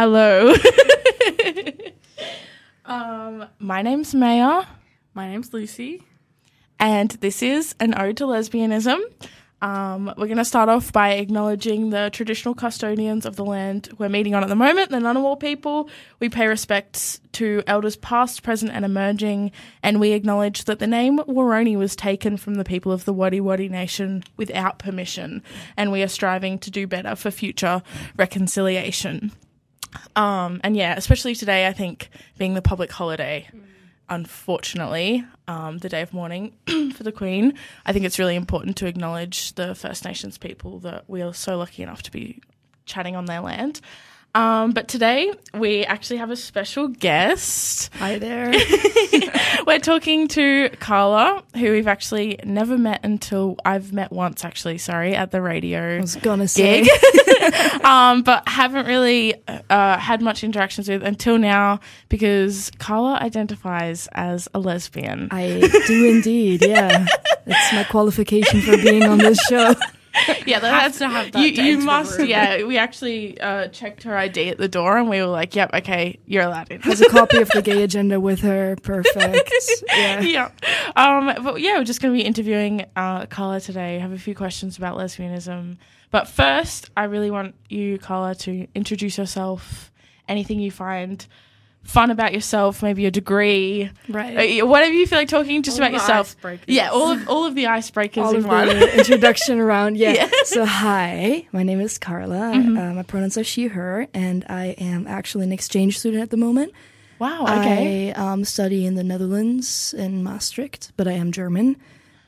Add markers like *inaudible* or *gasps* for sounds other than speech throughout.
Hello. *laughs* um, my name's Maya, My name's Lucy. and this is an ode to lesbianism. Um, we're going to start off by acknowledging the traditional custodians of the land we're meeting on at the moment, the Ngunnawal people. We pay respects to elders past, present, and emerging, and we acknowledge that the name Woroni was taken from the people of the Wadi Wadi Nation without permission, and we are striving to do better for future reconciliation. Um, and yeah, especially today, I think being the public holiday, unfortunately, um, the day of mourning *clears throat* for the Queen, I think it's really important to acknowledge the First Nations people that we are so lucky enough to be chatting on their land. Um, but today we actually have a special guest. Hi there. *laughs* *laughs* We're talking to Carla, who we've actually never met until I've met once, actually, sorry, at the radio I was gonna say. gig, *laughs* um, but haven't really uh, had much interactions with until now because Carla identifies as a lesbian. I do indeed, yeah. That's my qualification for being on this show. *laughs* yeah, that has to have that you. You must. Yeah, we actually uh, checked her ID at the door, and we were like, "Yep, okay, you're allowed in." Has a copy of the gay agenda with her. *laughs* Perfect. Yeah. yeah. Um, but yeah, we're just going to be interviewing uh, Carla today. I Have a few questions about lesbianism. But first, I really want you, Carla, to introduce yourself. Anything you find fun about yourself, maybe your degree, Right. uh, whatever you feel like talking just All about yourself. Yeah, all of all of the icebreakers All in of one. the *laughs* introduction around. Yeah. Yeah. So, hi, my name is Carla. Mm-hmm. Uh, my pronouns are she, her, and I am actually an exchange student at the moment. wow. Okay. I um, study in the Netherlands in Maastricht, but I am German.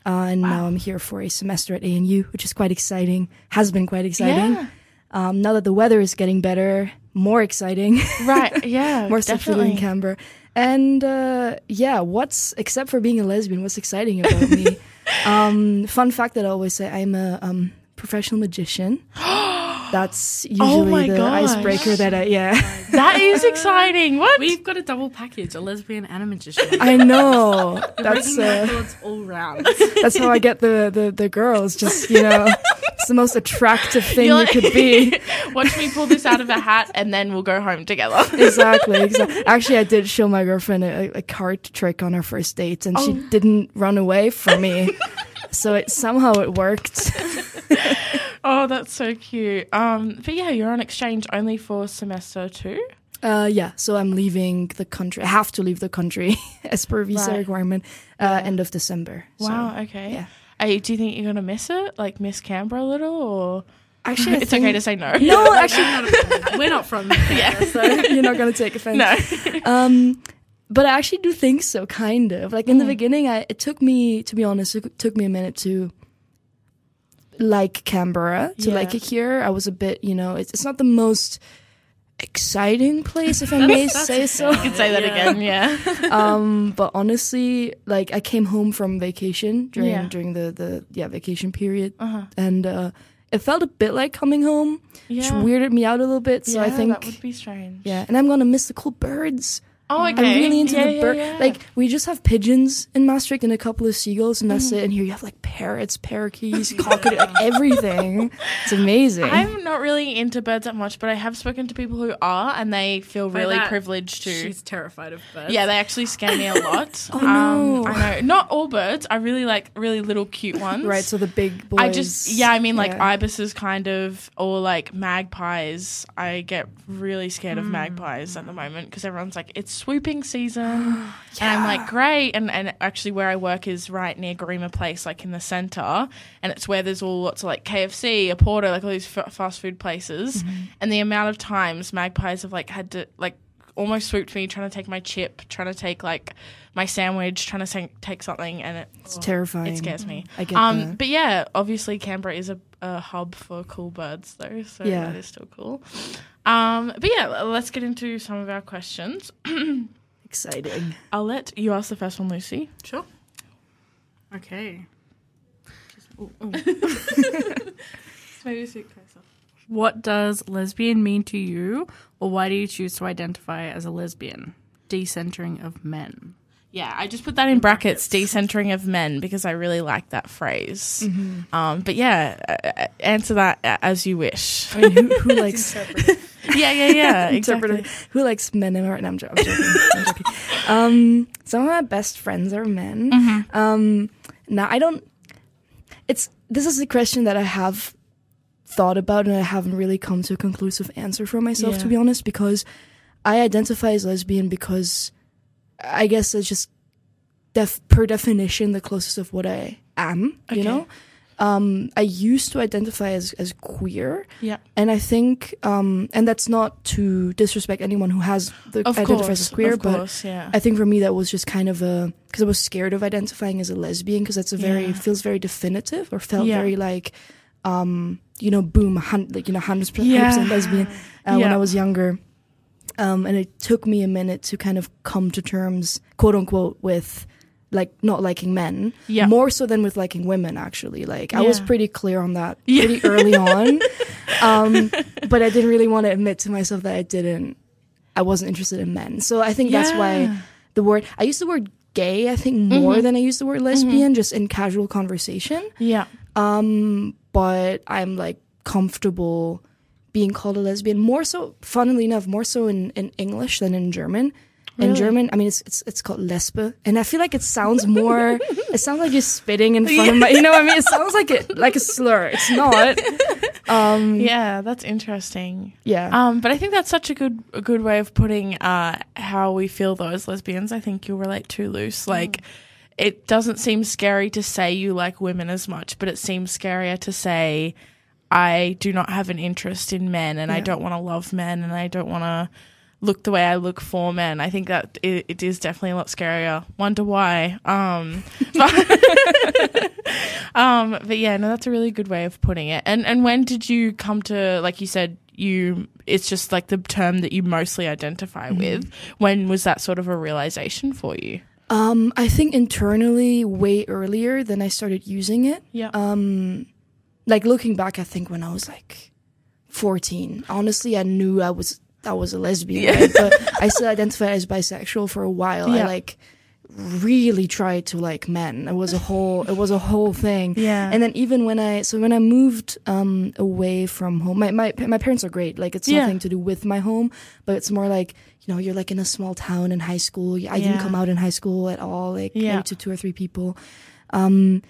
Uh, and now I'm here for a semester at ANU, which is quite exciting. Has been quite exciting. Yeah. Um, now that the weather is getting better, more exciting. Right. *laughs* Yeah. more especially definitely. in Canberra. And uh, yeah, what's except for being a lesbian, what's exciting about me? *laughs* um, fun fact that I always say, I'm a um, professional magician. *gasps* That's usually Oh the gosh. icebreaker that I yeah. *laughs* That is exciting. What? We've got a double package, a lesbian and a magician. I know. That's uh, all round. that's how I get the, the the girls. Just you know, it's the most attractive thing You're you could be. *laughs* Watch me pull this out of a hat, and then we'll go home together. *laughs* exactly, exactly. Actually, I did show my girlfriend a, a card trick on our first date, and she Oh. didn't run away from me. so it somehow it worked. *laughs* Oh, that's so cute. Um, but yeah, you're on exchange only for semester two. Uh, yeah, so I'm leaving the country. I have to leave the country as per visa Right. requirement uh, end of December. So, Wow. okay. yeah. Uh, do you think you're gonna miss it? Like miss Canberra a little, or actually, *laughs* it's okay to say no? No, *laughs* actually, We're not from *laughs* yeah. So you're not gonna take offense. no. Um, but I actually do think so, kind of. Like in Mm. the beginning, I it took me, to be honest, it took me a minute to like Canberra, to Yeah. like it here. I was a bit, you know, it's it's not the most exciting place, if I may *laughs* say so. You could say that Yeah. again. Yeah. *laughs* um, but honestly, like I came home from vacation during Yeah. during the the yeah vacation period, Uh-huh. and uh, it felt a bit like coming home, which weirded me out a little bit. So I think that would be strange. yeah, and I'm gonna miss the cool birds. Oh, okay. I'm really into yeah, the yeah, bird. yeah. Like we just have pigeons in Maastricht and a couple of seagulls, and Mm. that's it. And here you have like parrots, parakeets, *laughs* cockatoos, like everything. It's amazing. I'm not really into birds that much, but I have spoken to people who are, and they feel By really that, privileged to. She's terrified of birds. Yeah, they actually scare me a *laughs* lot. Oh, no. Um, I know. Not all birds. I really like really little cute *laughs* ones. right. So the big boys. I just yeah, I mean like yeah. ibises kind of or like magpies. I get really scared Hmm. of magpies at the moment because everyone's like it's swooping season, *gasps* and I'm like great. And and actually where I work is right near Garema Place, like in the center, and it's where there's all lots of like KFC, a Porter, like all these f- fast food places, Mm-hmm. and the amount of times magpies have like had to like almost swooped me trying to take my chip, trying to take like my sandwich, trying to take something, and it, It's terrifying. it scares me. I get Um, that. but yeah, obviously Canberra is a, a hub for cool birds, though, so Yeah. that is still cool. Um, but yeah, let's get into some of our questions. *clears throat* Exciting. I'll let you ask the first one, Lucy. Sure. Okay. *laughs* Maybe sit closer. What does lesbian mean to you, or why do you choose to identify as a lesbian? Decentering of men. Yeah, I just put that in brackets, decentering of men, because I really like that phrase. Um, but yeah, answer that as you wish. I mean, who, who *laughs* likes Yeah, yeah, yeah. *laughs* interpreter exactly. who likes men and no, I'm, I'm joking. I'm joking. Um, some of my best friends are men. Mm-hmm. Um, now I don't. It's this is a question that I have thought about and I haven't really come to a conclusive answer for myself to be honest because I identify as lesbian because I guess it's just def- per definition the closest of what I am. Okay. You know. Um, I used to identify as as queer, Yeah. and I think, um, and that's not to disrespect anyone who has the Of identifies course. as queer, but yeah. I think for me that was just kind of a because I was scared of identifying as a lesbian because that's a very Yeah. feels very definitive or felt Yeah. very like, um, you know, boom, hun- like you know, hundred Yeah. percent lesbian uh, when I was younger. Um, and it took me a minute to kind of come to terms, quote unquote, with like not liking men Yeah. more so than with liking women actually like i was pretty clear on that Yeah. pretty early *laughs* on um but i didn't really want to admit to myself that i didn't i wasn't interested in men so i think that's why the word i use the word gay i think more Mhm. than i use the word lesbian just in casual conversation Yeah. um but i'm like comfortable being called a lesbian more so funnily enough more so in in english than in german in Really? German, I mean, it's it's it's called lesbe, and I feel like it sounds more. it sounds like you're spitting in front of my. You know what I mean? It sounds like it like a slur. It's not. Um, Yeah, that's interesting. yeah. Um, but I think that's such a good a good way of putting uh, how we feel though as lesbians. I think you'll relate too Luce. Like it doesn't seem scary to say you like women as much, but it seems scarier to say I do not have an interest in men and I don't want to love men and I don't want to look the way I look for men. I think that it, it is definitely a lot scarier. Wonder why. Um, but, *laughs* um, but yeah, no, that's a really good way of putting it. And and when did you come to like you said you? It's just like the term that you mostly identify with. When was that sort of a realization for you? Um, I think internally way earlier than I started using it. Yeah. Um, like looking back, I think when I was like fourteen, honestly, I knew I was I was a lesbian, Yeah. right? but I still identified as bisexual for a while. Yeah. I like really tried to like men. It was a whole it was a whole thing. yeah. And then even when I so when I moved um away from home, my my my parents are great. Like it's Yeah. nothing to do with my home, but it's more like you know you're like in a small town in high school. I didn't come out in high school at all. Like Yeah. maybe to two or three people. Um,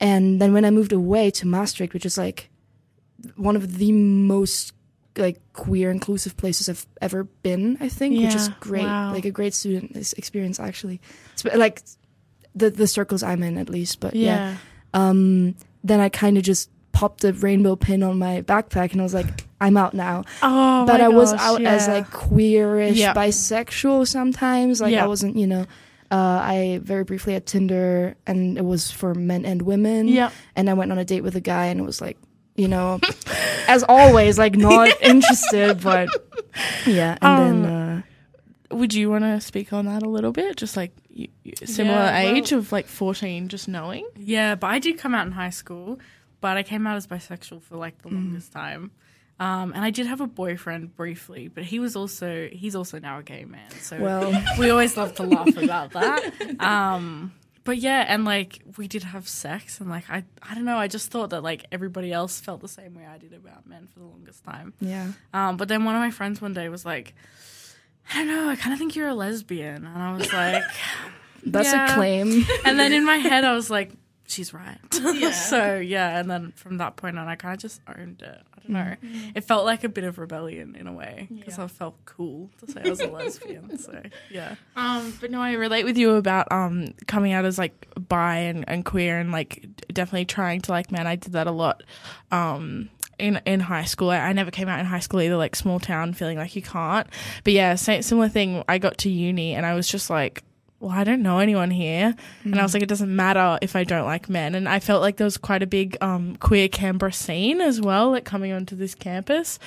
and then when I moved away to Maastricht, which is like one of the most like queer inclusive places I've ever been, I think, which is great. Wow. Like a great student experience actually. It's like the the circles I'm in at least, but yeah yeah. um, then I kind of just popped a rainbow pin on my backpack and I was like, I'm out now. Oh, but I was gosh, out as like queerish, Yeah. bisexual sometimes. Like Yeah. I wasn't, you know. Uh, I very briefly had Tinder, and it was for men and women. yeah. And I went on a date with a guy, and it was like, you know, *laughs* as always, like not *laughs* interested, but yeah. And Um, then uh, Would you want to speak on that a little bit? Just like you, you- similar Yeah, well- age of like fourteen, just knowing. Yeah, but I did come out in high school, but I came out as bisexual for like the longest time. Um, and I did have a boyfriend briefly, but he was also he's also now a gay man. So well, we always love to laugh *laughs* about that. Um, but yeah, and like we did have sex, and like I I don't know, I just thought that like everybody else felt the same way I did about men for the longest time. yeah. Um, but then one of my friends one day was like, I don't know, I kind of think you're a lesbian, and I was like. That's Yeah. a claim. And then in my head, I was like, she's right. *laughs* so, yeah. And then from that point on, I kind of just owned it. I don't know. It felt like a bit of rebellion in a way because Yeah. I felt cool to say I was a lesbian. *laughs* So, yeah. Um, but no, I relate with you about um coming out as like bi and, and queer and like definitely trying to like man. I did that a lot. Um. In, in high school, I, I never came out in high school either. Like small town, feeling like you can't. But yeah, same, similar thing. I got to uni and I was just like, well, I don't know anyone here, and I was like, it doesn't matter if I don't like men. And I felt like there was quite a big um, queer Canberra scene as well, like coming onto this campus.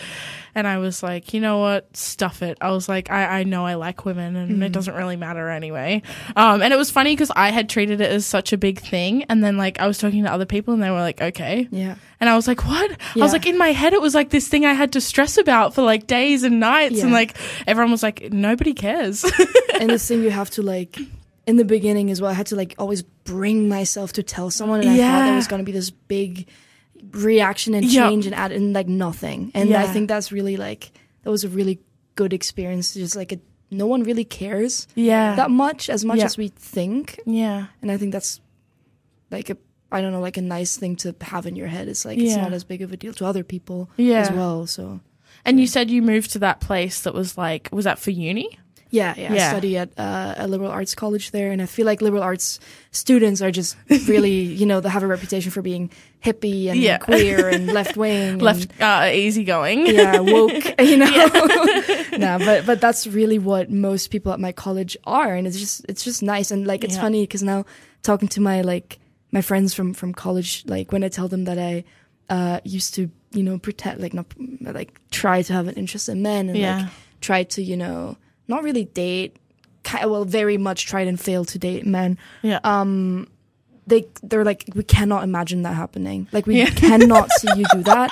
And I was like, you know what, stuff it. I was like, I, I know I like women, and it doesn't really matter anyway. Um, and it was funny because I had treated it as such a big thing, and then like I was talking to other people, and they were like, okay, Yeah. and I was like, what? I was like, in my head, it was like this thing I had to stress about for like days and nights. And like, everyone was like, nobody cares. *laughs* and this thing you have to like in the beginning as well i had to like always bring myself to tell someone and i thought there was going to be this big reaction and Yeah. change and add in like nothing and i think that's really like that was a really good experience. Just like it, no one really cares Yeah. that much as much Yeah. as we think, yeah. and I think that's like a I don't know like a nice thing to have in your head. It's like it's not as big of a deal to other people Yeah. as well. So And you said you moved to that place that was like, was that for uni? Yeah, yeah, Yeah. I study at uh, a liberal arts college there, and I feel like liberal arts students are just *laughs* really you know they have a reputation for being hippie and Yeah. queer and *laughs* left wing, Left uh, easygoing. yeah, woke, *laughs* you know. nah, but but that's really what most people at my college are, and it's just it's just nice and like it's Yeah. funny because now talking to my like my friends from from college, like when I tell them that I uh used to you know pretend like not like try to have an interest in men and Yeah. like try to you know not really date, well very much tried and failed to date men Yeah. um they they're like we cannot imagine that happening like we Yeah. *laughs* cannot see you do that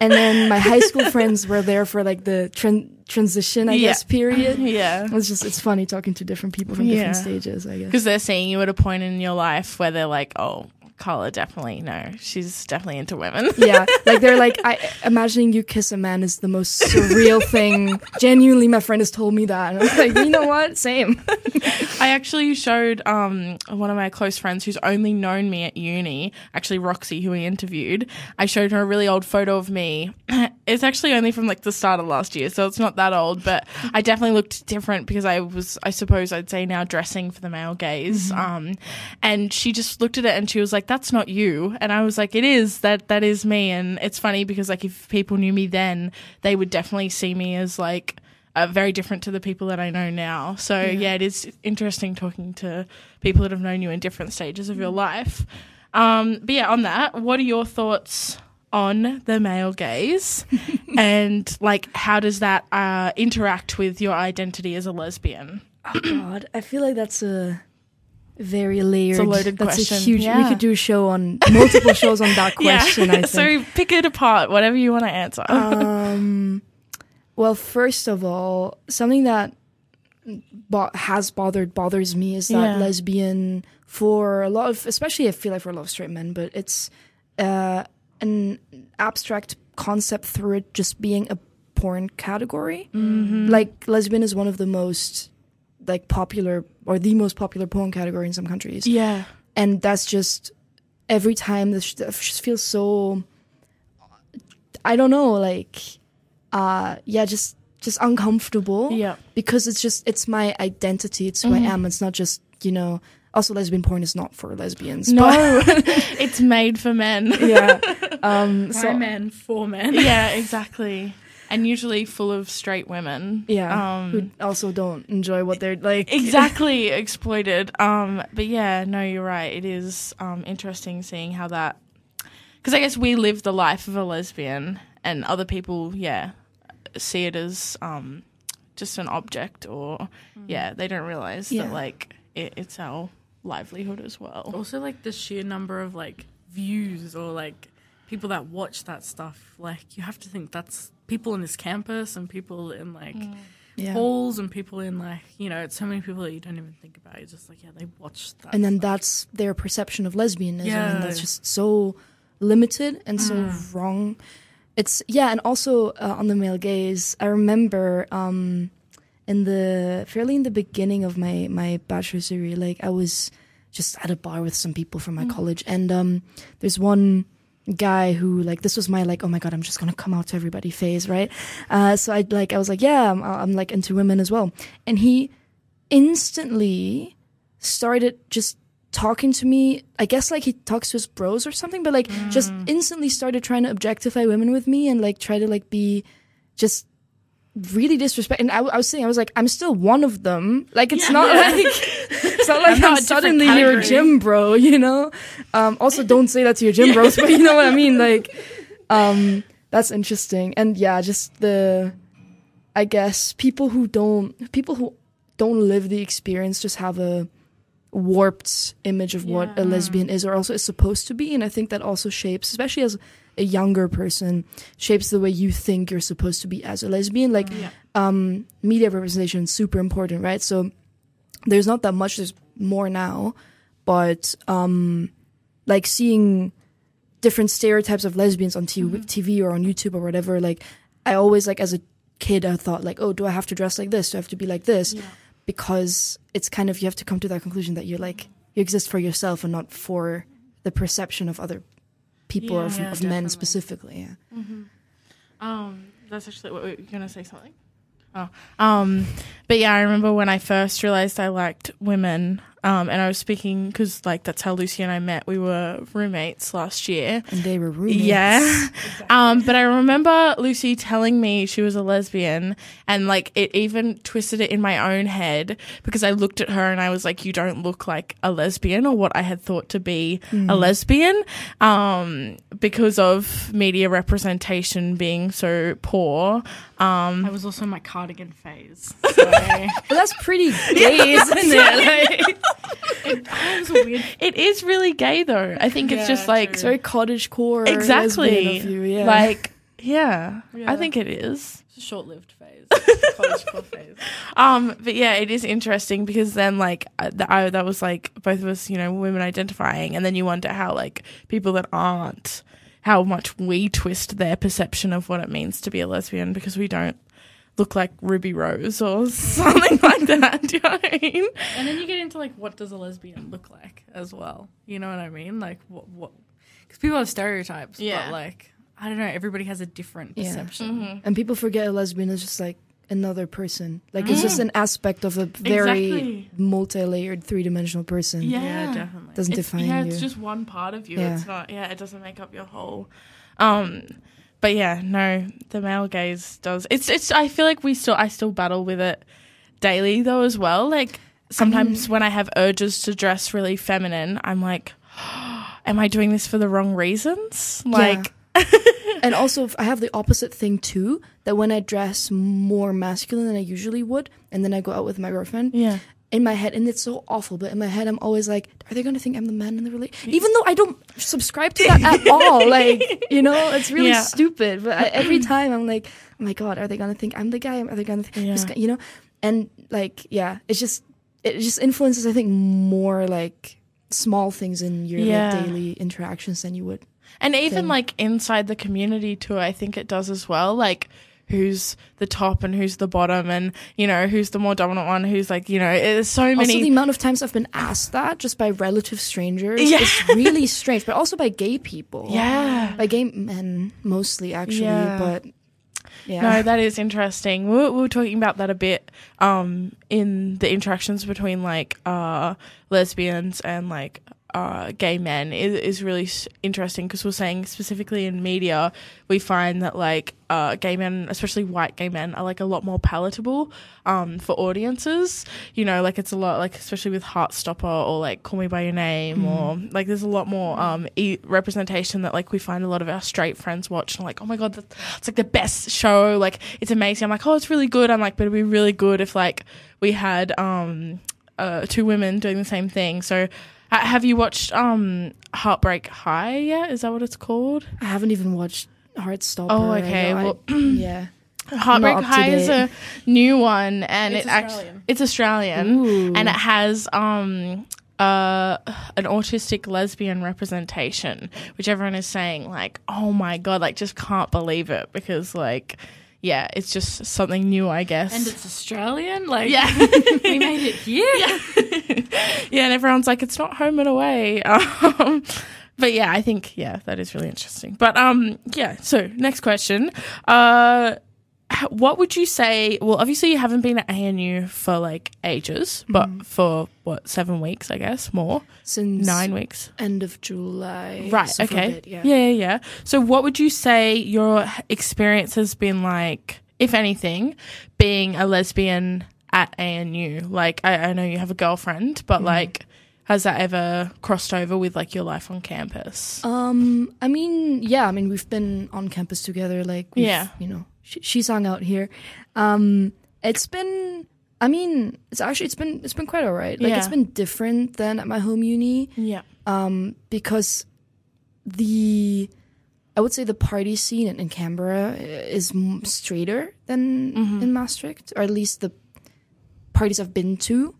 and then my high school friends were there for like the tran- transition i Yeah. guess period *laughs* yeah. it's just it's funny talking to different people from different stages i guess Because they're seeing you at a point in your life where they're like, oh, Carla definitely, no, she's definitely into women. *laughs* yeah like they're like i imagining you kiss a man is the most surreal *laughs* thing genuinely my friend has told me that and i was like you know what same *laughs* I actually showed um, one of my close friends who's only known me at uni, actually Roxy, who we interviewed. I showed her a really old photo of me. *clears throat* It's actually only from like the start of last year, so it's not that old, but I definitely looked different because I was, I suppose I'd say now dressing for the male gaze. Um, and she just looked at it and she was like, "That's not you," and I was like, "It is. That that is me." And it's funny because like if people knew me then, they would definitely see me as like uh, very different to the people that I know now. So yeah. it is interesting talking to people that have known you in different stages of your life. Um, but yeah, on that, what are your thoughts on the male gaze, *laughs* and like how does that uh, interact with your identity as a lesbian? oh god i feel like that's a very layered It's a loaded that's question. a huge we could do a show on *laughs* multiple shows on that *laughs* question i think so pick it apart, whatever you want to answer. um, well, first of all, something that bo- has bothered bothers me is that Yeah. lesbian for a lot of, especially I feel like for a lot of straight men, but it's uh, an abstract concept through it just being a porn category. Like lesbian is one of the most like popular or the most popular porn category in some countries. Yeah, and that's just every time this just feels so i don't know like uh yeah just just uncomfortable. Yeah, because it's just it's my identity. It's who i am. It's not just you know also lesbian porn is not for lesbians no, *laughs* it's made for men. yeah. *laughs* Um By so men, for men. yeah, *laughs* exactly, and usually full of straight women. yeah um, who also don't enjoy what they're like *laughs* exactly exploited. Um, but yeah, no, you're right. It is um, interesting seeing how that, because I guess we live the life of a lesbian, and other people, yeah, see it as um, just an object, or yeah, they don't realize Yeah. that like it, it's our livelihood as well. Also, like the sheer number of like views or like people that watch that stuff. Like you have to think that's people in this campus and people in like yeah halls and people in like you know, it's so many people that you don't even think about. You're just like, yeah, they watch that. and then stuff. that's their perception of lesbianism and that's just so limited and so wrong it's yeah and also uh, on the male gaze i remember um in the fairly in the beginning of my my bachelor's degree like i was just at a bar with some people from my college and um there's one guy who like this was my like oh my god i'm just gonna come out to everybody phase right? Uh so i like i was like yeah i'm, I'm like into women as well. And he instantly started just talking to me. I guess like he talks to his bros or something but like just instantly started trying to objectify women with me and like try to like be just really disrespect and I was saying i was like i'm still one of them. Like it's not *laughs* like it's not like I'm not i'm, suddenly your gym bro you know? Um also don't say that to your gym bros but you know what i mean? *laughs* Like um that's interesting. And yeah just the i guess people who don't people who don't live the experience just have a warped image of what a lesbian is or also is supposed to be. And i think that also shapes especially as a younger person shapes the way you think you're supposed to be as a lesbian like Yeah. um media representation is super important right so there's not that much there's more now but um like seeing different stereotypes of lesbians on TV, TV or on youtube or whatever like i always like as a kid, I thought like, oh, do I have to dress like this? Do I have to be like this? Yeah. Because it's kind of you have to come to that conclusion that you're like you exist for yourself and not for the perception of other people Yeah, of, yeah, of men specifically. Yeah. Um, that's actually what were you gonna say something? Oh, um, but yeah, I remember when I first realized I liked women. Um, and I was speaking because like that's how Lucy and I met. We were roommates last year. And they were roommates. Yeah. *laughs* Um, but I remember Lucy telling me she was a lesbian and like it even twisted it in my own head because I looked at her and I was like, you don't look like a lesbian or what I had thought to be a lesbian. Um, because of media representation being so poor. Um, I was also in my cardigan phase. So *laughs* *laughs* But that's pretty gay, isn't it? Like, *laughs* it was weird. it is really gay though. I think it's Yeah, just like it's very cottage core. exactly you, yeah. like, yeah, Yeah. I think it is. It's a short-lived phase. College core phase. Um, but yeah, it is interesting because then like uh, th- I, that was like both of us, you know, women identifying, and then you wonder how like people that aren't, how much we twist their perception of what it means to be a lesbian because we don't look like Ruby Rose or *laughs* something like that. Do *laughs* you know what I mean? And then you get into like, what does a lesbian look like as well? You know what I mean? Like, what? What? Because people have stereotypes, Yeah. but like, I don't know. Everybody has a different Yeah. perception. Mm-hmm. and people forget a lesbian is just like another person. Like it's just an aspect of a very Exactly. multi-layered, three-dimensional person. Yeah. Yeah, definitely. Doesn't It's, define yeah, you. it's just one part of you. Yeah. It's not. Yeah, it doesn't make up your whole. Um, but yeah, no, the male gaze does. It's. It's. I feel like we still. I still battle with it daily though as well. Like sometimes when I have urges to dress really feminine, I'm like, *gasps* am I doing this for the wrong reasons? Like. *laughs* and also I have the opposite thing too. That when I dress more masculine than I usually would, and then I go out with my girlfriend, Yeah. in my head, and it's so awful, but in my head, I'm always like, are they going to think I'm the man in the relationship? Even though I don't subscribe to that at all. Like, you know, it's really Yeah. stupid. But I, every *laughs* time I'm like, oh my God, are they going to think I'm the guy? Are they going to think, Yeah. you know? And like, yeah, it's just, it just influences, I think, more like small things in your like, daily interactions than you would. And even like inside the community too, I think it does as well. Like who's the top and who's the bottom and, you know, who's the more dominant one, who's like, you know, there's so many Also, the amount of times I've been asked that just by relative strangers Yeah. is really strange, but also by gay people. Yeah. By gay men, mostly, actually. Yeah. But yeah. No, that is interesting. We were, we were talking about that a bit um, in the interactions between like uh, lesbians and like uh, gay men is, is really s- interesting because we're saying specifically in media we find that like uh, gay men, especially white gay men, are like a lot more palatable um, for audiences. You know, like it's a lot like especially with Heartstopper or like Call Me by Your Name or like there's a lot more um, e- representation that like we find a lot of our straight friends watch and like oh my god that, it's like the best show like it's amazing. I'm like oh it's really good. I'm like but it'd be really good if like we had um, uh, two women doing the same thing. So. Ha- Have you watched um Heartbreak High yet? Is that what it's called? I haven't even watched Heartstopper. Oh, okay, know I- well- *clears throat* *clears throat* yeah. Heartbreak High is a new one, and It's it actually Australian. it's Australian, Ooh. and it has um uh an autistic lesbian representation, which everyone is saying like, oh my god, like just can't believe it because like. Yeah, it's just something new, I guess. And it's Australian. Like, yeah, *laughs* we made it here. *laughs* yeah, and everyone's like, it's not home and away. *laughs* Um, but yeah, I think yeah, that is really interesting. But um, yeah. So next question, uh, what would you say? Well, obviously you haven't been at ANU for like ages, but for what seven weeks, I guess, more Since nine weeks. end of July. Right. okay. bit, yeah. yeah, yeah, yeah. So, what would you say your experience has been like, if anything, being a lesbian at ANU? Like, I, I know you have a girlfriend, but like, has that ever crossed over with like your life on campus? Um, I mean, yeah, I mean, we've been on campus together. Like, Yeah. you know, sh- she's hung out here. Um, it's been, I mean, it's actually it's been it's been quite alright. Like, it's been different than at my home uni. yeah. um, because the I would say the party scene in, in Canberra is straighter than in Maastricht, or at least the parties I've been to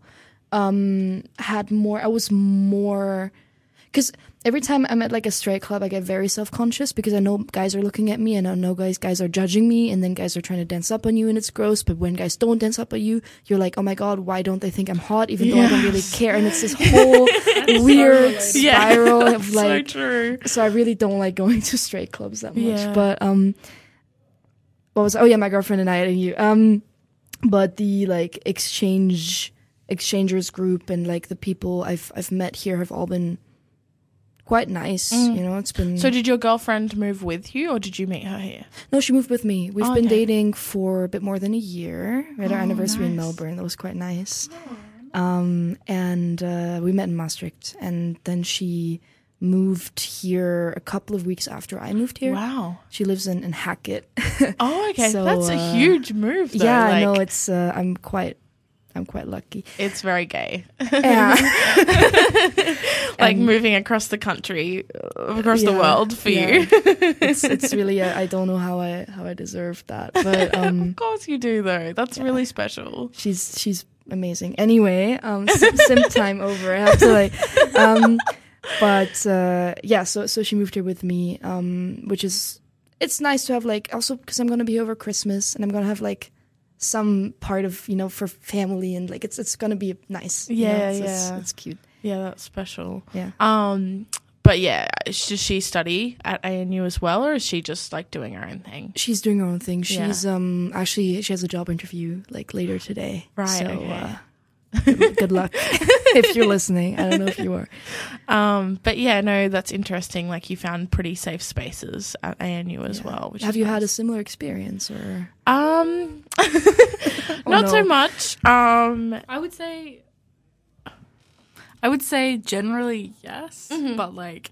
um, had more. I was more because every time I'm at like a straight club, I get very self conscious because I know guys are looking at me and I know guys guys are judging me, and then guys are trying to dance up on you, and it's gross. But when guys don't dance up on you, you're like, oh my god, why don't they think I'm hot? Even though I don't really care, and it's this whole *laughs* weird relatable. spiral of *laughs* so like. true. So I really don't like going *laughs* to straight clubs that much. Yeah. But um, what was? Oh yeah, my girlfriend and I and you. Um, but the like exchange exchangers group and like the people I've I've met here have all been quite nice. Mm. You know, it's been So did your girlfriend move with you, or did you meet her here? no, she moved with me. We've Oh, been okay. dating for a bit more than a year. We had our Oh, anniversary in. Melbourne. That was quite nice. Um, and uh, we met in Maastricht, and then she moved here a couple of weeks after I moved here. Wow. She lives in, in Hackett. Oh, okay. *laughs* So, That's a uh, huge move. Though. yeah, I like, know. It's uh, I'm quite I'm quite lucky. It's very gay. Yeah. *laughs* like And- moving across the country, uh, across the world for yeah. you. *laughs* it's it's really uh, I don't know how I how I deserved that, but *laughs* um, of course you do, though. That's really special. she's she's amazing. Anyway, um, sim, sim time over. I have to like, um, but uh, yeah. So so she moved here with me, um, which is it's nice to have like also because I'm gonna be over Christmas and I'm gonna have like some part of you know for family and like it's it's gonna be nice. you know, Yeah, it's, it's, yeah. it's cute. Yeah, that's special. Yeah. Um, but yeah, does she study at ANU as well, or is she just like doing her own thing? She's doing her own thing. Yeah. She's um actually she has a job interview like later today. Right, So okay. uh, good, good luck *laughs* if you're listening. I don't know if you are. Um, but yeah, no, that's interesting. Like you found pretty safe spaces at ANU as Yeah. well. Which Have is you had a similar experience or Um, *laughs* Oh, not so much. Um, I would say, I would say generally yes, Mhm. but like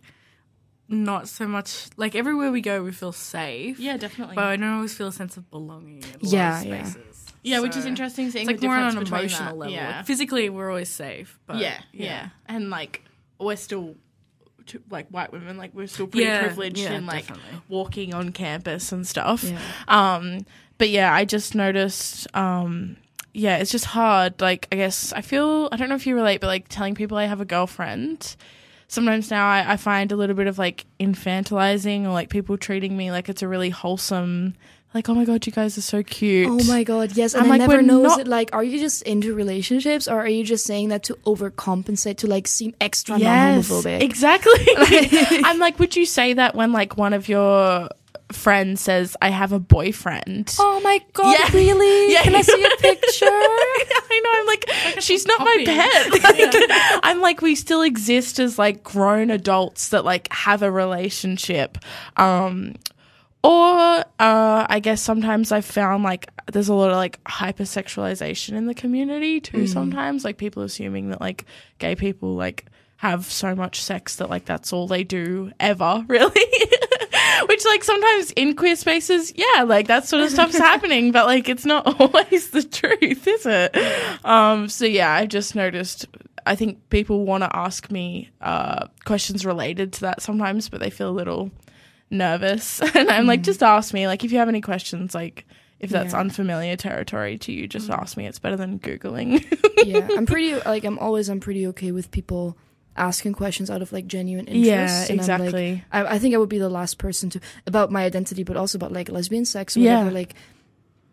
not so much. Like everywhere we go, we feel safe. yeah, definitely. but I don't always feel a sense of belonging. In a Yeah, lot of yeah. spaces. Yeah, which is interesting. Seeing It's like the more on an emotional that. level. Yeah. Like, physically, we're always safe. But yeah, yeah, and like we're still t- like white women, like we're still pretty Yeah, privileged yeah, in like definitely. walking on campus and stuff. yeah. Um, but yeah, I just noticed. Um, yeah, it's just hard. Like, I guess I feel I don't know if you relate, but like telling people I have a girlfriend. Sometimes now I, I find a little bit of like infantilizing or like people treating me like it's a really wholesome. Like, oh my god, you guys are so cute. Oh my god, yes. And I'm I like, never we're know not- is it like are you just into relationships or are you just saying that to overcompensate to like seem extra Yes, non-homophobic? exactly. *laughs* *laughs* I'm like, would you say that when like one of your friends says, "I have a boyfriend"? Oh my god, Yeah. really? *laughs* Yeah, Can I see a picture? I know. I'm like, she's not my puppy. pet. Like, I'm like, we still exist as like grown adults that like have a relationship. Um, or uh, I guess sometimes I've found like there's a lot of like hypersexualization in the community too. Sometimes like people assuming that like gay people like have so much sex that like that's all they do ever, *laughs* really. Which like sometimes in queer spaces, yeah, like that sort of stuff's *laughs* happening, but like it's not *laughs* always the truth, is it? Um, so yeah, I just noticed. I think people want to ask me uh, questions related to that sometimes, but they feel a little nervous, *laughs* and I'm like, mm. just ask me. Like, if you have any questions, like if that's Yeah. unfamiliar territory to you, just mm. ask me. It's better than googling. *laughs* yeah, I'm *laughs* pretty like I'm always I'm pretty okay with people asking questions out of like genuine interest. yeah, and I'm, like, exactly. I, I think I would be the last person to about my identity, but also about like lesbian sex. Or Yeah. whatever. Like,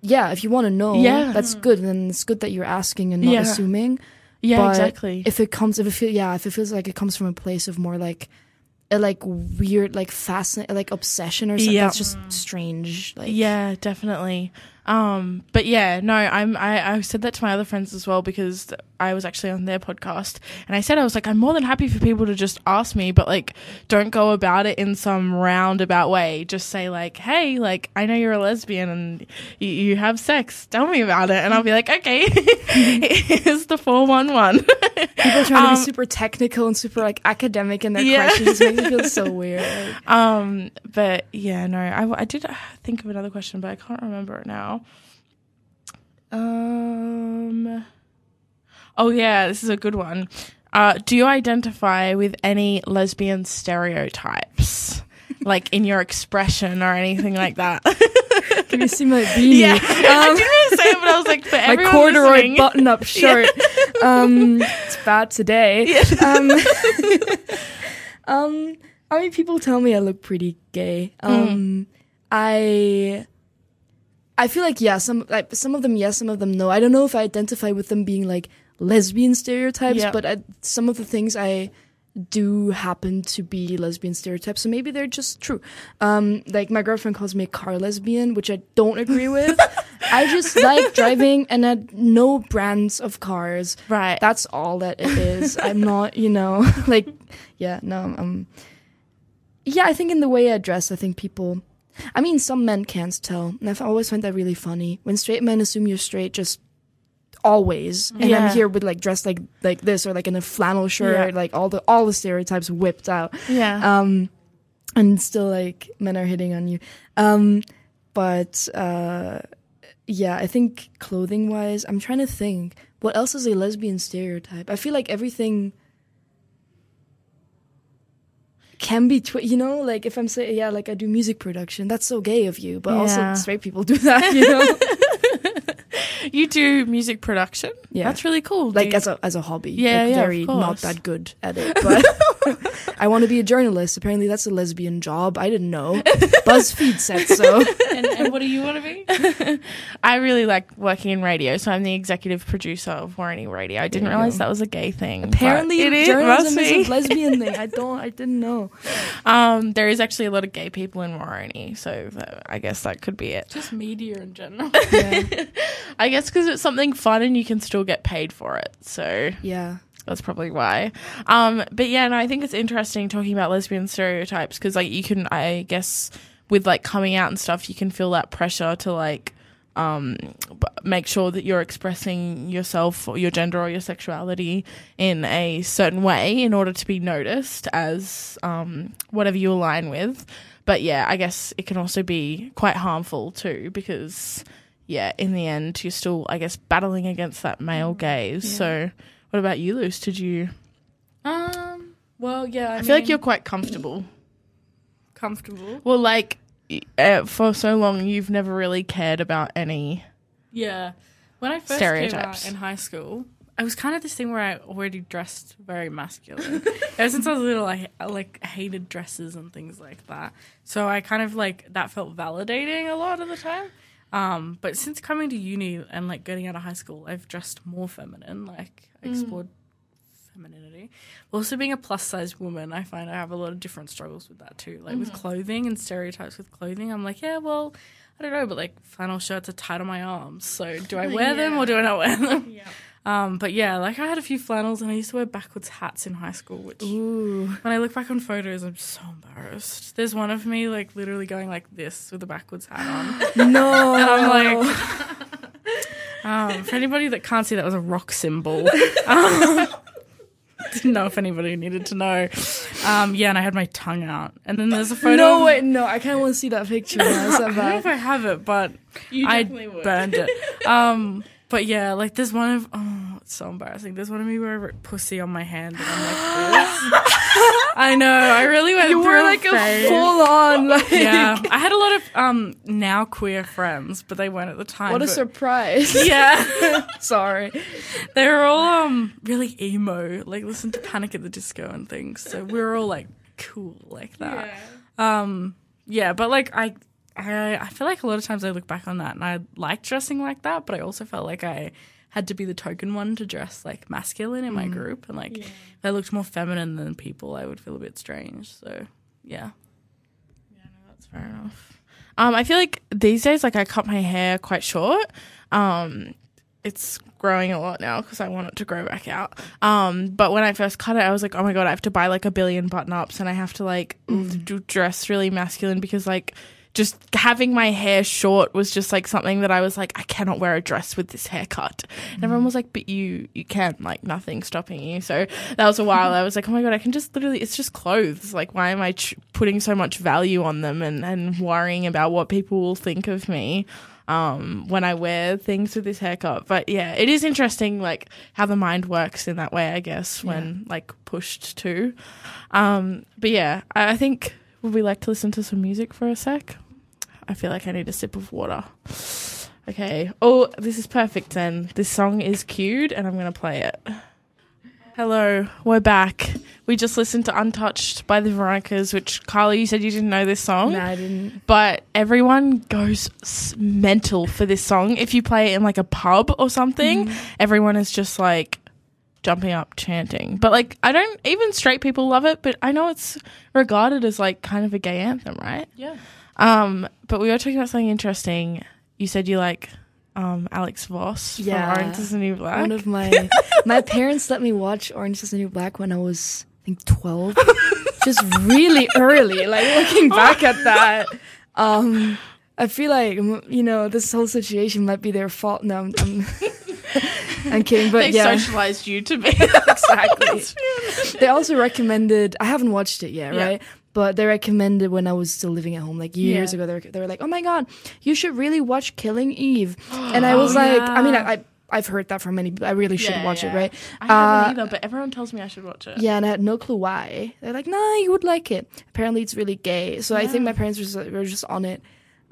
yeah, if you want to know, Yeah. that's mm. good. Then it's good that you're asking and not Yeah. assuming. yeah, but exactly. If it comes, if it feel, yeah, if it feels like it comes from a place of more like. A like weird, like fascinating, like obsession or something. Yeah. That's just strange. Like, yeah, definitely. Um, but yeah, no, I'm I, I said that to my other friends as well because I was actually on their podcast and I said I was like I'm more than happy for people to just ask me, but like don't go about it in some roundabout way. Just say like, hey, like I know you're a lesbian and you, you have sex. Tell me about it, and I'll be like, okay, *laughs* here's the four one one. people trying to Um, be super technical and super like academic in their Yeah. questions makes me feel so weird. Like, *laughs* Um, but yeah, no, I, I did think of another question, but I can't remember it now. Um, oh yeah, this is a good one. Uh, do you identify with any lesbian stereotypes, like in your expression or anything like that? Can you see my beanie? yeah, I didn't want to say it, but I was like, for *laughs* my corduroy listening, button-up *laughs* shirt. um, it's bad today. Um, *laughs* Um, I mean, people tell me I look pretty gay. Um, I, I feel like yeah, some like some of them yes, some of them no. I don't know if I identify with them being like lesbian stereotypes, Yeah. but I, some of the things I do happen to be lesbian stereotypes, so maybe they're just true. Um, like my girlfriend calls me a car lesbian, which I don't agree with. I just *laughs* like driving and I know brands of cars. Right. That's all that it is. I'm not, you know, *laughs* like, yeah, no, um, yeah, I think in the way I dress, I think people, I mean, some men can't tell, and I've always find that really funny when straight men assume you're straight, just always, and Yeah. I'm here with like dressed like like this or like in a flannel shirt, Yeah. like all the all the stereotypes whipped out, yeah. um, and still like men are hitting on you, um, but uh, yeah, I think clothing wise, I'm trying to think what else is a lesbian stereotype. I feel like everything can be, twi- you know, like if I'm saying yeah, like I do music production, that's so gay of you, but also straight people do that, you know, *laughs* you do music production. Yeah. That's really cool. like Do- as a as a hobby. Yeah, like yeah, of very not that good at it, *laughs* but *laughs* I want to be a journalist. Apparently, that's a lesbian job. I didn't know. BuzzFeed said so. *laughs* and, and what do you want to be? I really like working in radio, so I'm the executive producer of Woroni Radio. I didn't realize go. that was a gay thing. Apparently, it is, journalism is a lesbian thing. I don't. I didn't know. Um, there is actually a lot of gay people in Woroni, so that, I guess that could be it. Just media in general. Yeah. I guess because it's something fun and you can still get paid for it. So yeah. that's probably why. Um, but yeah, no, I think it's interesting talking about lesbian stereotypes because like you can, I guess, with like coming out and stuff, you can feel that pressure to like um make sure that you're expressing yourself or your gender or your sexuality in a certain way in order to be noticed as um whatever you align with but yeah i guess it can also be quite harmful too because yeah in the end you're still i guess battling against that male gaze Yeah. so what about you luce did you um. Well, yeah. I, I, feel like you're quite comfortable comfortable. well like uh, for so long you've never really cared about any Yeah. When I first Stereotypes. came out in high school, I was kind of this thing where I already dressed very masculine. *laughs* Ever since I was little, I, I like hated dresses and things like that. So I kind of like that felt validating a lot of the time. Um, but since coming to uni and like getting out of high school, I've dressed more feminine. Like I explored femininity. Also, being a plus size woman, I find I have a lot of different struggles with that too. Like with clothing and stereotypes with clothing, I'm like, yeah, well, I don't know, but like flannel shirts are tight on my arms. So do I *laughs* wear them or do I not wear them? yeah Um, but yeah, like I had a few flannels and I used to wear backwards hats in high school, which Ooh. when I look back on photos, I'm so embarrassed. There's one of me like literally going like this with a backwards hat on. *gasps* No. And I'm like, um, for anybody that can't see, that was a rock symbol. *laughs* Um, didn't know if anybody needed to know. Um, yeah, and I had my tongue out. And then there's a photo. no wait, no. I kind of want to see that picture. Now. *laughs* I don't know if? I have it, but you I would burned it. *laughs* Um, but yeah, like there's one of oh, it's so embarrassing. There's one of me where I wrote pussy on my hand, and I'm like this. *gasps* I know. I really went You through were like a phase. full on like. Yeah, I had a lot of um now queer friends, but they weren't at the time. What a surprise! *laughs* Yeah, *laughs* Sorry. they were all um really emo, like listen to Panic at the Disco and things. So we were all like cool like that. Yeah. Um, yeah, but like I, I, I feel like a lot of times I look back on that and I like dressing like that, but I also felt like I had to be the token one to dress like masculine in my group, and like if I looked more feminine than people, I would feel a bit strange. So yeah, Yeah, no, That's fair enough. Um, I feel like these days, like I cut my hair quite short. Um, it's growing a lot now because I want it to grow back out. Um, but when I first cut it, I was like, oh my god, I have to buy like a billion button ups and I have to like do dress really masculine because like just having my hair short was just like something that I was like, I cannot wear a dress with this haircut. And everyone was like, but you you can like nothing stopping you. So that was a while. I was like, oh my god, I can just literally it's just clothes. Like why am I ch- putting so much value on them and and worrying about what people will think of me? um, when I wear things with this haircut. But yeah, it is interesting, like how the mind works in that way, I guess, when like pushed to. Um, but yeah, I, I think would we like to listen to some music for a sec? I feel like I need a sip of water. Okay. Oh, this is perfect then. This song is cued and I'm going to play it. Hello, we're back. We just listened to Untouched by the Veronicas, which Carly, you said you didn't know this song. No, I didn't. But everyone goes s- mental for this song. If you play it in like a pub or something, mm-hmm. everyone is just like jumping up chanting. But like, I don't even straight people love it, but I know it's regarded as like kind of a gay anthem, right? Yeah. Um, but we were talking about something interesting. You said you like um Alex Vause Yeah. from Orange is the New Black. One of my *laughs* my parents let me watch Orange is the New Black when I was I think twelve, just really early. Like looking back at that, um, I feel like you know this whole situation might be their fault. No, I'm, I'm, *laughs* I'm kidding, but they yeah, socialized you to be *laughs* exactly. they also recommended. I haven't watched it yet, Yeah. right? But they recommended when I was still living at home, like years Yeah. ago. They were, they were like, "Oh my god, you should really watch Killing Eve." and I *gasps* was Oh, like, I mean. I, I I've heard that from many. people. I really should Yeah, watch yeah. it, right? I haven't Uh, either, but everyone tells me I should watch it. Yeah, and I had no clue why. They're like, "Nah, you would like it." Apparently, it's really gay. So I think my parents were just, were just on it.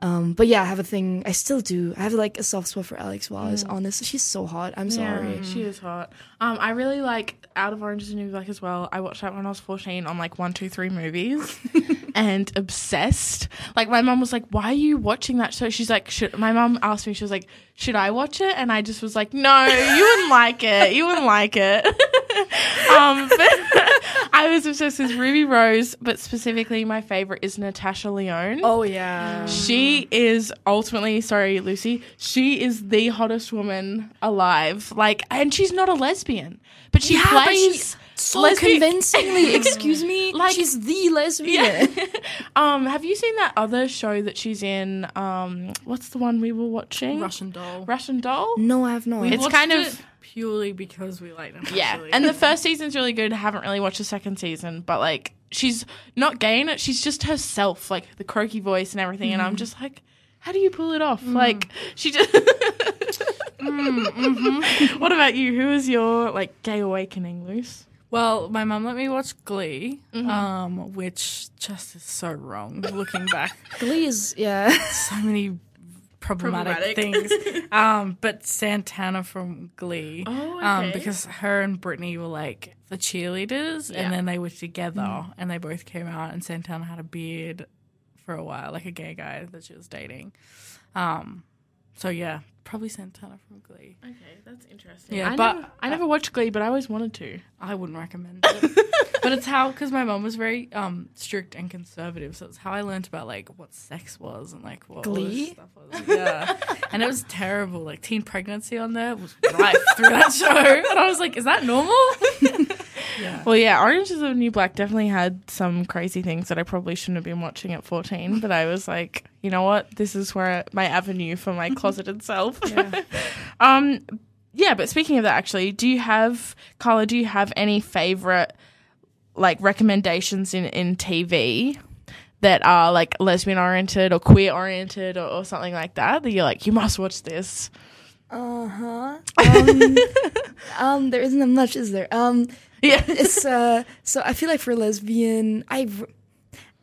Um, but yeah, I have a thing. I still do. I have like a soft spot for Alex Wallace. Honest, she's so hot. I'm sorry. Yeah, she is hot. Um, I really like Out of Orange is the New Black as well. I watched that when I was 14 on like one, two, three movies *laughs* and obsessed. Like my mum was like, why are you watching that show? She's like, should, my mum asked me, she was like, should I watch it? And I just was like, no, you wouldn't like it. You wouldn't like it. *laughs* um, but *laughs* I was obsessed with Ruby Rose, but specifically my favorite is Natasha Lyonne. Oh yeah. She is ultimately, sorry, Lucy, she is the hottest woman alive. Like, and she's not a lesbian, but she Yeah, but plays she- so lesbian- convincingly. *laughs* Excuse me. Like- Like she's the lesbian. Yeah. *laughs* *laughs* um, have you seen that other show that she's in? Um, what's the one we were watching? Russian doll. Russian Doll. No, I have not. We It's kind it of- purely because we like them. Yeah, actually. and the first season's really good. I haven't really watched the second season, but like she's not gay in it. She's just herself, like the croaky voice and everything. And I'm just like, how do you pull it off? Like she just. What about you? Who is your like gay awakening, Luce? Well, my mum let me watch Glee, Mm-hmm. um, which just is so wrong. Looking back, *laughs* Glee is yeah. so many problematic, Problematic. things. *laughs* Um, but Santana from Glee, Oh, um, because her and Brittany were like the cheerleaders, Yeah. and then they were together, and they both came out, and Santana had a beard for a while, like a gay guy that she was dating. Um, so yeah, probably Santana from Glee. Okay, that's interesting. Yeah, I but- never, I never watched Glee, but I always wanted to. I wouldn't recommend it. *laughs* but it's how because my mom was very um strict and conservative, so it's how I learned about like what sex was and like what all this Glee? stuff was. Yeah, and it was terrible. Like teen pregnancy on there was right through that show, and I was like, "Is that normal?" *laughs* yeah. Well, yeah, Orange is the New Black definitely had some crazy things that I probably shouldn't have been watching at 14, but I was like, you know what? This is where my avenue for my *laughs* closeted self. *laughs* um, yeah, but speaking of that, actually, do you have, Carla, do you have any favorite, like, recommendations in, in TV that are, like, lesbian oriented or queer oriented or, or something like that that you're like, you must watch this? Uh huh. Um, *laughs* um, there isn't much, is there? Um, Yeah. it's uh. So I feel like for lesbian, I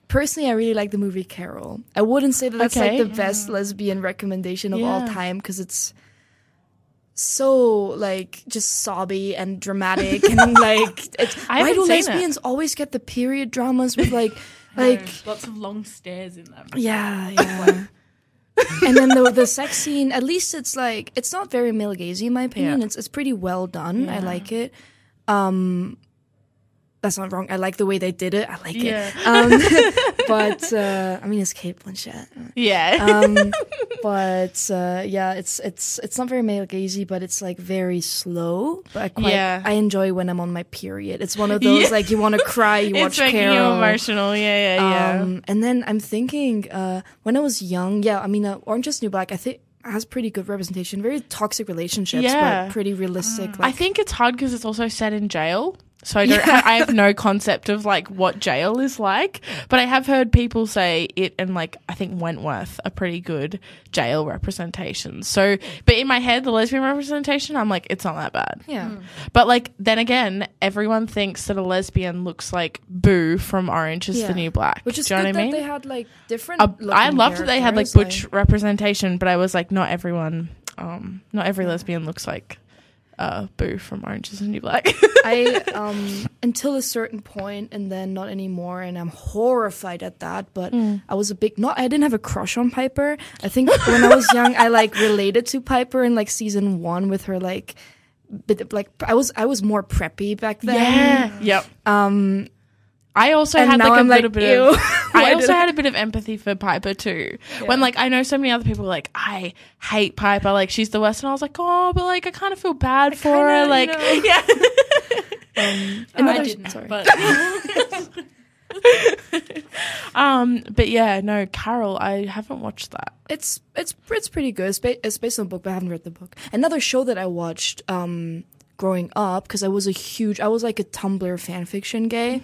personally I really like the movie Carol. I wouldn't say that that's Okay. like the best lesbian recommendation of all time because it's so like just sobby and dramatic and *laughs* like it's, I why do seen it. lesbians always get the period dramas with like *laughs* *laughs* like lots of long stares in them. yeah yeah and then the the sex scene at least it's like it's not very male gazy in my opinion Yeah. it's it's pretty well done i like it um that's not wrong i like the way they did it i like Yeah. it um *laughs* but uh i mean it's cate blanchett Yeah. um *laughs* but uh yeah it's it's it's not very male gazy but it's like very slow but i quite Yeah. i enjoy when i'm on my period it's one of those Yeah. like you want to cry you *laughs* it's watch making carol emotional. Yeah, yeah, yeah. um, and then I'm thinking, uh, when I was young, yeah, I mean, uh, Orange is New Black, I think has pretty good representation, very toxic relationships, Yeah. but pretty realistic. Mm. I Like, think it's hard because it's also set in jail. So I don't. ha- I have no concept of like what jail is like, but I have heard people say it and like I think Wentworth are pretty good jail representations. So, but in my head, the lesbian representation, I'm like, it's not that bad. yeah, But like then again, everyone thinks that a lesbian looks like Boo from Orange is Yeah. the New Black. which is Do you know good what I mean? they had like different. Uh, I looking loved that they had like characters, butch representation, but I was like, not everyone, um, not every lesbian looks like uh, Boo from Orange Is the New Black. *laughs* I *laughs* um until a certain point and then not anymore and I'm horrified at that but I was a big not I didn't have a crush on Piper. I think when I was *laughs* young I like related to Piper in like season 1 with her like bit like I was I was more preppy back then. Yeah. yep. Um I also and had like a I'm little like bit ew. *laughs* of. *laughs* I also had a bit of empathy for Piper too. When like I know so many other people like I hate Piper, like she's the worst, and I was like, oh, but like I kind of feel bad for kinda, her, you like know. *laughs* yeah. I didn't, sorry. but um, but yeah, no, Carol, I haven't watched that. It's it's it's pretty good. It's, ba- it's based on a book, but I haven't read the book. Another show that I watched um, growing up because I was a huge, I was like a Tumblr fan fiction gay.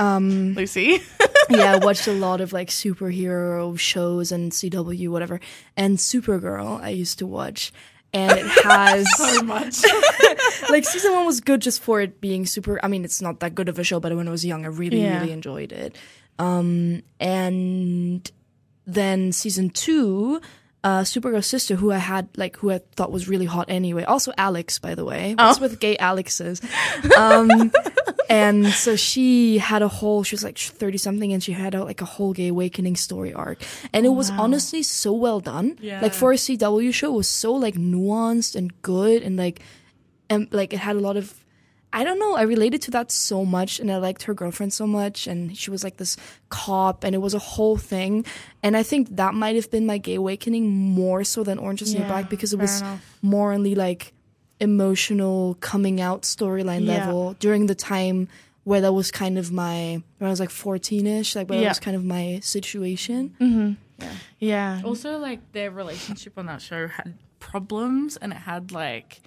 Um, Lucy. *laughs* yeah, I watched a lot of like superhero shows and CW whatever, and Supergirl I used to watch, and it *laughs* has so much. *laughs* like season one was good just for it being super. I mean, it's not that good of a show, but when I was young, I really Yeah. really enjoyed it. Um, and then season two, uh, Supergirl's sister, who I had like who I thought was really hot anyway. Also Alex, by the way. What's Oh. with gay Alexes? Um, *laughs* and so she had a whole. She was like thirty something, and she had a, like a whole gay awakening story arc, and it was honestly so well done. Yeah. Like for a CW show, it was so like nuanced and good, and like and like it had a lot of I don't know, I related to that so much and I liked her girlfriend so much and she was like this cop and it was a whole thing. And I think that might have been my gay awakening more so than Orange is the New Black because it was enough. more on the like emotional coming out storyline Yeah. level during the time where that was kind of my when I was like 14ish, like where that was kind of my situation. Mm-hmm. Yeah. also, like their relationship on that show had problems, and it had like,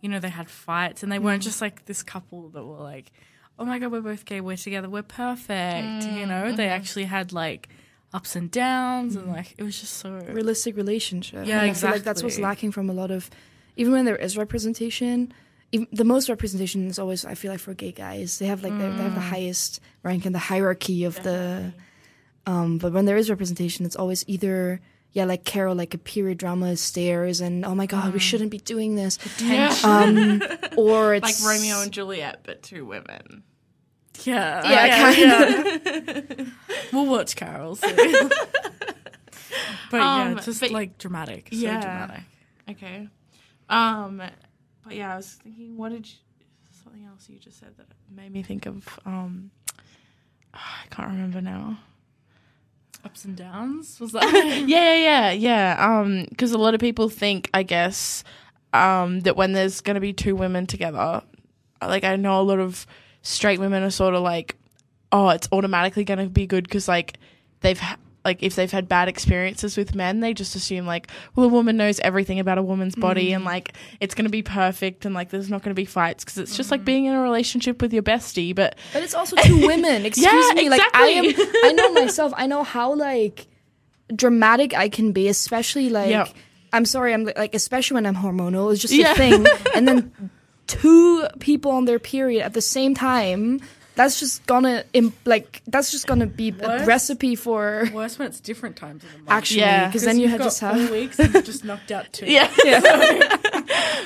you know, they had fights, and they weren't just like this couple that were like, oh my god, we're both gay, we're together, we're perfect. You know, they actually had like ups and downs, and like it was just so. realistic relationship. Yeah, And I like that's what's lacking from a lot of, even when there is representation. Even, the most representation is always, I feel like, for gay guys. They have like they they have the Mm. highest rank in the hierarchy of the. Um, but when there is representation, it's always either yeah, like Carol, like a period drama stares, and oh my god, Mm. we shouldn't be doing this. Yeah. Um, *laughs* or it's like Romeo and Juliet, but two women. Yeah, Yeah, yeah, kind yeah. *laughs* we'll watch Carol. soon. *laughs* but yeah, Um, just but- like dramatic, so Yeah. dramatic. Okay. Um, but yeah, I was thinking, what did you, something else you just said that made me think of? Um, *sighs* I can't remember now. Ups and downs was that? *laughs* yeah, yeah, yeah. Um, because a lot of people think, I guess, um, that when there's gonna be two women together, like I know a lot of straight women are sort of like, oh, it's automatically gonna be good because like they've ha- like if they've had bad experiences with men, they just assume like, well, a woman knows everything about a woman's body and mm. like it's gonna be perfect and like there's not gonna be fights because it's just like mm. being in a relationship with your bestie, but But it's also two women. *laughs* Excuse Yeah, me. Like I am. *laughs* I know myself. I know how like dramatic I can be, especially like Yeah. I'm sorry, I'm like especially when I'm hormonal. It's just Yeah. a thing. *laughs* and then two people on their period at the same time. That's just gonna im- like that's just gonna be a recipe for Worse when it's different times of the month. actually Yeah. because then you you've have got just four have weeks and you just knocked out two. yeah. *laughs* *laughs*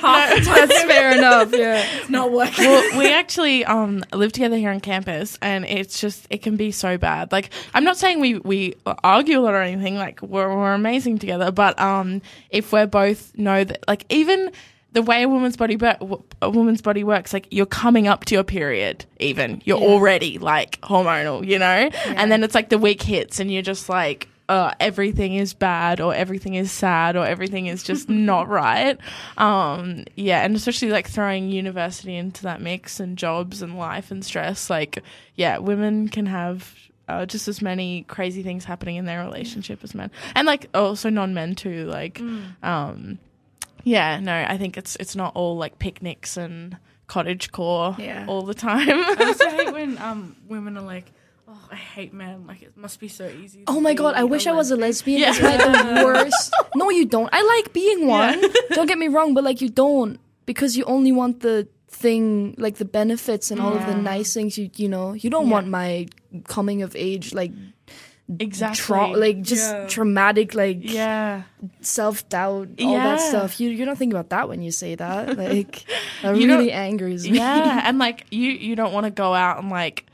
half the time that's fair enough. Yeah. it's not working. well, we actually um live together here on campus, and it's just it can be so bad. Like I'm not saying we we argue a lot or anything. Like we're we're amazing together, but um if we're both know that like even the way a woman's body wo- a woman's body works, like you're coming up to your period, even you're Yeah. already like hormonal, you know, and then it's like the week hits, and you're just like. Uh, everything is bad, or everything is sad, or everything is just *laughs* not right. Um, yeah, and especially like throwing university into that mix and jobs and life and stress. Like, yeah, women can have uh, just as many crazy things happening in their relationship as men, and like also non-men too. Like, um, yeah, no, I think it's it's not all like picnics and cottage core Yeah. all the time. I also hate *laughs* when um women are like, "Oh, I hate men. Like it must be so easy." Oh my god, I wish I was a lesbian. Yeah. It's like the worst. No, you don't. I like being one. *laughs* Don't get me wrong, but like you don't because you only want the thing, like the benefits and all of the nice things. You you know, you don't Yeah. want my coming of age like Exactly. like just Yeah. traumatic, like yeah. self doubt, all that stuff. You you don't think about that when you say that. *laughs* Like that You really angers *laughs* me. yeah and like you you don't want to go out and like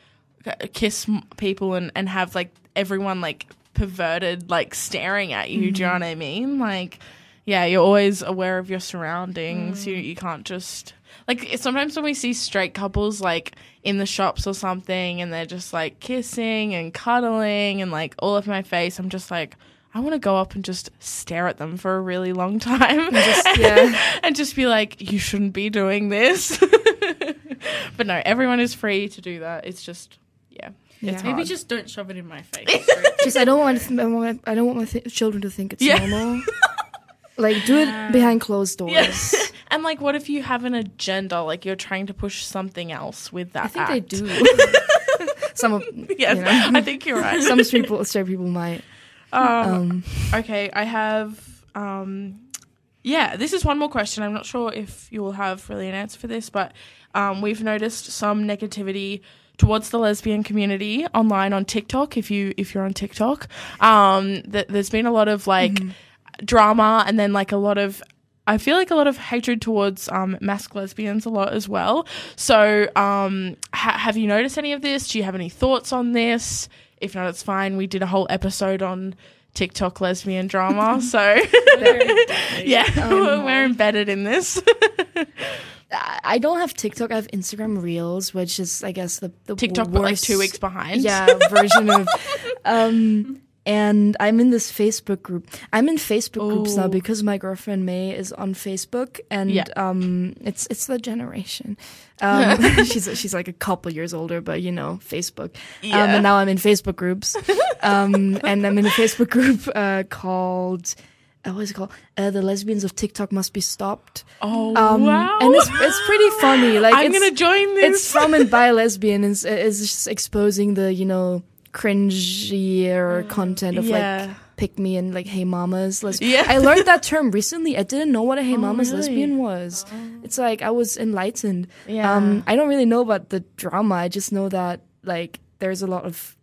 kiss people and and have like everyone like perverted like staring at you do you mm-hmm. know what i mean like yeah you're always aware of your surroundings you mm. you can't just like sometimes when we see straight couples like in the shops or something and they're just like kissing and cuddling and like all over my face i'm just like I want to go up and just stare at them for a really long time. Just- *laughs* yeah. and just be like, you shouldn't be doing this. *laughs* but no, everyone is free to do that. It's just, yeah. It's Yeah. Maybe hard. just don't shove it in my face. *laughs* Just I don't want I don't want- I don't want my th- children to think it's Yeah. normal. Like do it behind closed doors. Yeah. *laughs* and like, what if you have an agenda? Like, you're trying to push something else with that I think act? they do. *laughs* Some of Yes, you know. *laughs* I think you're right. some straight people straight people might. Um, Um, okay, I have. Um, yeah, this is one more question. I'm not sure if you will have really an answer for this, but um, we've noticed some negativity towards the lesbian community online on TikTok. If you if you're on TikTok, um, th- there's been a lot of like drama, and then like a lot of. I feel like a lot of hatred towards um, masc lesbians a lot as well. So, um, ha- have you noticed any of this? Do you have any thoughts on this? If not, it's fine. We did a whole episode on TikTok lesbian drama, *laughs* so *laughs* yeah, *laughs* Um, we're embedded in this. I I don't have TikTok. I have Instagram Reels, which is I guess the the TikTok, worst, but like two weeks behind. yeah version of um and i'm in this facebook group i'm in facebook groups now because my girlfriend may is on facebook and Yeah. um it's it's the generation *laughs* um *laughs* she's she's like a couple years older but you know facebook um and now i'm in facebook groups *laughs* um and i'm in a facebook group uh called uh, what is it called? Uh, the lesbians of TikTok must be stopped. Oh Um, wow! And it's it's pretty funny. Like I'm gonna join this. it's from and by a lesbian is is just exposing the you know cringier content of Yeah. like pick me and like hey mamas lesbian. Yeah. I learned that term recently. I didn't know what a hey Oh, mamas really? lesbian was. It's like I was enlightened. Yeah. Um, I don't really know about the drama. I just know that like there's a lot of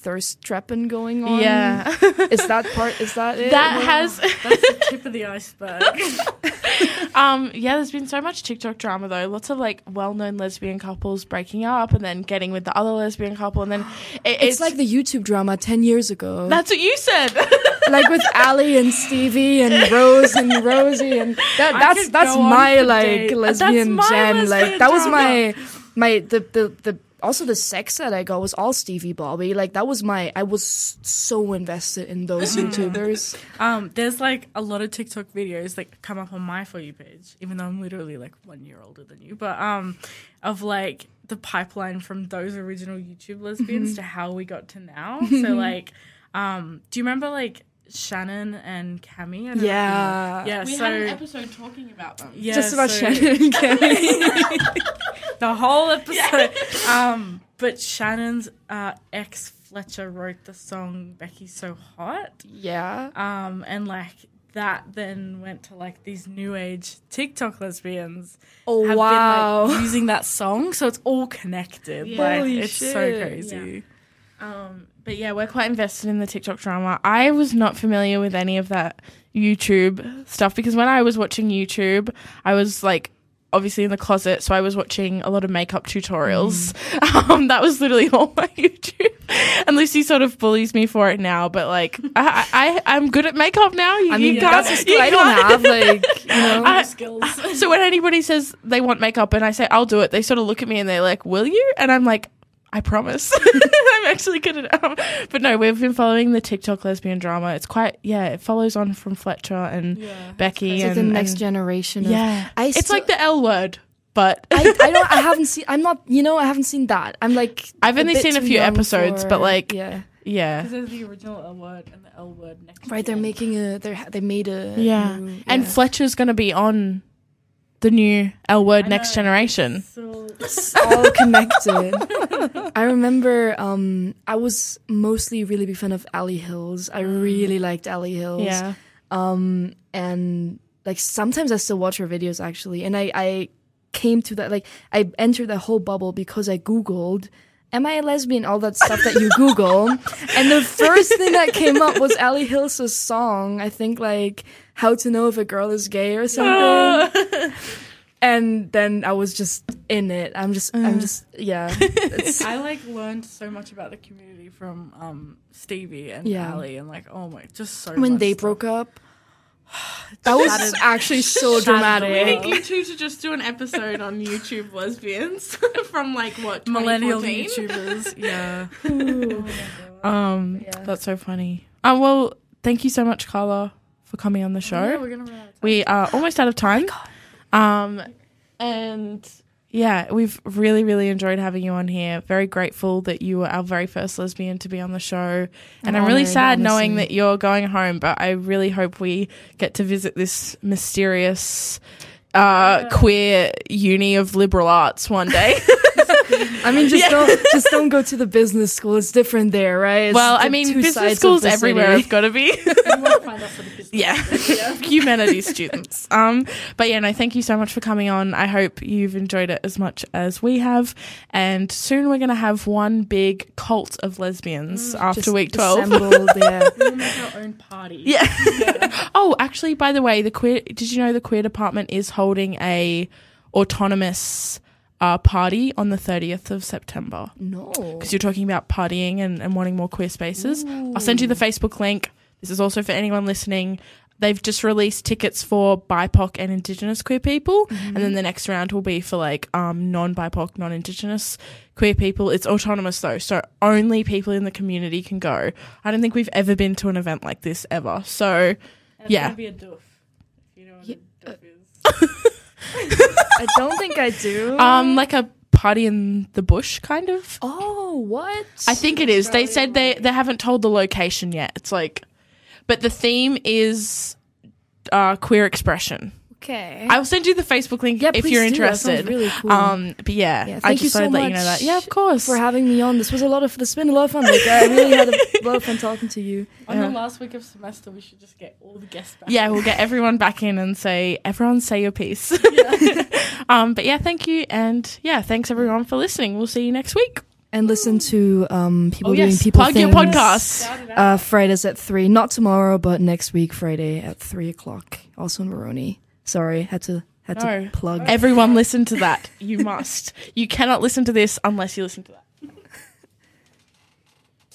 thirst trapping going on. yeah, Is that part? Is that it? that has. That's the *laughs* tip of the iceberg. *laughs* um, yeah, there's been so much TikTok drama though. Lots of like well-known lesbian couples breaking up and then getting with the other lesbian couple, and then *gasps* it, it's, like the YouTube drama ten years ago. that's what you said. *laughs* like with Ally and Stevie and Rose and Rosie and that, that's that's my like lesbian That's my gem. like lesbian that was drama. my my the the the also the sex that I got was all Stevie Boebi. Like that was my I was so invested in those YouTubers. *laughs* Um, there's like a lot of TikTok videos that come up on my for you page, even though I'm literally like one year older than you, but um, of like the pipeline from those original YouTube lesbians to how we got to now. *laughs* so like, um, do you remember like Shannon and Cammie? I know if you know. Yeah. yeah. we so had an episode talking about them. yeah, Just about so- Shannon and Kevin. *laughs* the whole *laughs* episode. um, but Shannon's uh, ex Fletcher wrote the song "Becky's So Hot." yeah. Um, and like that then went to like these new age TikTok lesbians Oh have wow. been like *laughs* using that song, so it's all connected. Yeah. Like Holy it's so shit. crazy. Um, but yeah, we're quite invested in the TikTok drama. I was not familiar with any of that YouTube stuff because when I was watching YouTube, I was like obviously in the closet, so I was watching a lot of makeup tutorials. *laughs* Um, that was literally *laughs* all my YouTube. And Lucy sort of bullies me for it now, but like *laughs* I, I I'm good at makeup now. You, I mean, you that's a can't, skill I don't have. Like, you know, I- skills. so when anybody says they want makeup and I say I'll do it, they sort of look at me and they're like, "Will you?" And I'm like, "I promise." *laughs* I'm actually good at it. Um, but no, we've been following the TikTok lesbian drama. It's quite yeah. It follows on from Fletcher and Yeah. Becky it's and the next and- generation. Of, Yeah, I it's still- like the L word, but I, I *laughs* don't. I haven't seen. I'm not. You know, I haven't seen that. I'm like. I've only seen a few episodes, for- but, like, yeah. yeah, Because there's the original L word and the L word next. to Right, they're it. making a. They are they made a. yeah. new- And yeah. Fletcher's gonna be on the new L word I next know. generation. So *laughs* it's all connected. *laughs* I remember. Um, I was mostly really big fan of Ally Hills. I really liked Ally Hills. Yeah, Um, and like sometimes I still watch her videos actually, and I I came to that like I entered that whole bubble because I googled am I a lesbian? All that stuff that you Google. and the first thing that came up was Ally Hills's song. I think like How to Know If a Girl is Gay or something. *laughs* and then I was just in it. I'm just, I'm just, yeah. *laughs* It's, I like learned so much about the community from um, Stevie and Yeah. Ali, and like, oh my, just so when they stuff. broke up, *sighs* that was Shattered- actually so shattered the I dramatic. think you two should just do an episode on YouTube lesbians *laughs* from like what millennial YouTubers. *laughs* Yeah, Um, Yeah. that's so funny. Um, well, thank you so much, Carla, for coming on the show. Yeah, we're gonna run out of time. we are almost out of time. Um, and yeah, we've really, really enjoyed having you on here. Very grateful that you were our very first lesbian to be on the show. And I'm really sad knowing that you're going home, but I really hope we get to visit this mysterious uh queer uni of liberal arts one day. *laughs* I mean, just don't, just don't go to the business school. It's different there, right? It's well, I mean, business schools everywhere have got to be. *laughs* You might find us at a business yeah. *laughs* *laughs* Humanities students. Um but yeah no thank you so much for coming on. I hope you've enjoyed it as much as we have. And soon we're gonna have one big cult of lesbians after week 12 yeah. *laughs* We'll make our own party. yeah. Oh actually by the way the queer did you know the queer department is holding a autonomous uh, party on the 30th of september? No. because you're talking about partying and, and wanting more queer spaces. I'll send you the Facebook link. This is also for anyone listening. They've just released tickets for BIPOC and Indigenous queer people, and then the next round will be for like um, non BIPOC, non Indigenous queer people. It's autonomous though, so only people in the community can go. I don't think we've ever been to an event like this ever. So And it's Yeah. be a doof. You know what Yeah, a doof *laughs* is. I don't think I do. um, like a party in the bush, kind of. oh, what? I think it is. They said they they haven't told the location yet. It's like, but the theme is uh, queer expression. Okay. I'll send you the Facebook link yeah, if you're do. That sounds interested. really cool. Um, but yeah, Yeah, I thank just you so thought I'd let you know that. Yeah, of course. for having me on. This was a lot of. This has been a lot of fun. Like I really had a *laughs* lot of fun talking to you. On Yeah. the last week of semester, we should just get all the guests back. yeah, we'll get everyone back in and say, everyone say your piece. *laughs* um, but yeah, thank you. And yeah, thanks everyone for listening. We'll see you next week. And listen to um people Oh, doing yes. people Plug your things. podcast. It out. Uh, Fridays at three. Not tomorrow, but next week, Friday at three o'clock. Also in Woroni. Sorry, had to had No. to plug. Everyone listen to that. You must. You cannot listen to this unless you listen to that.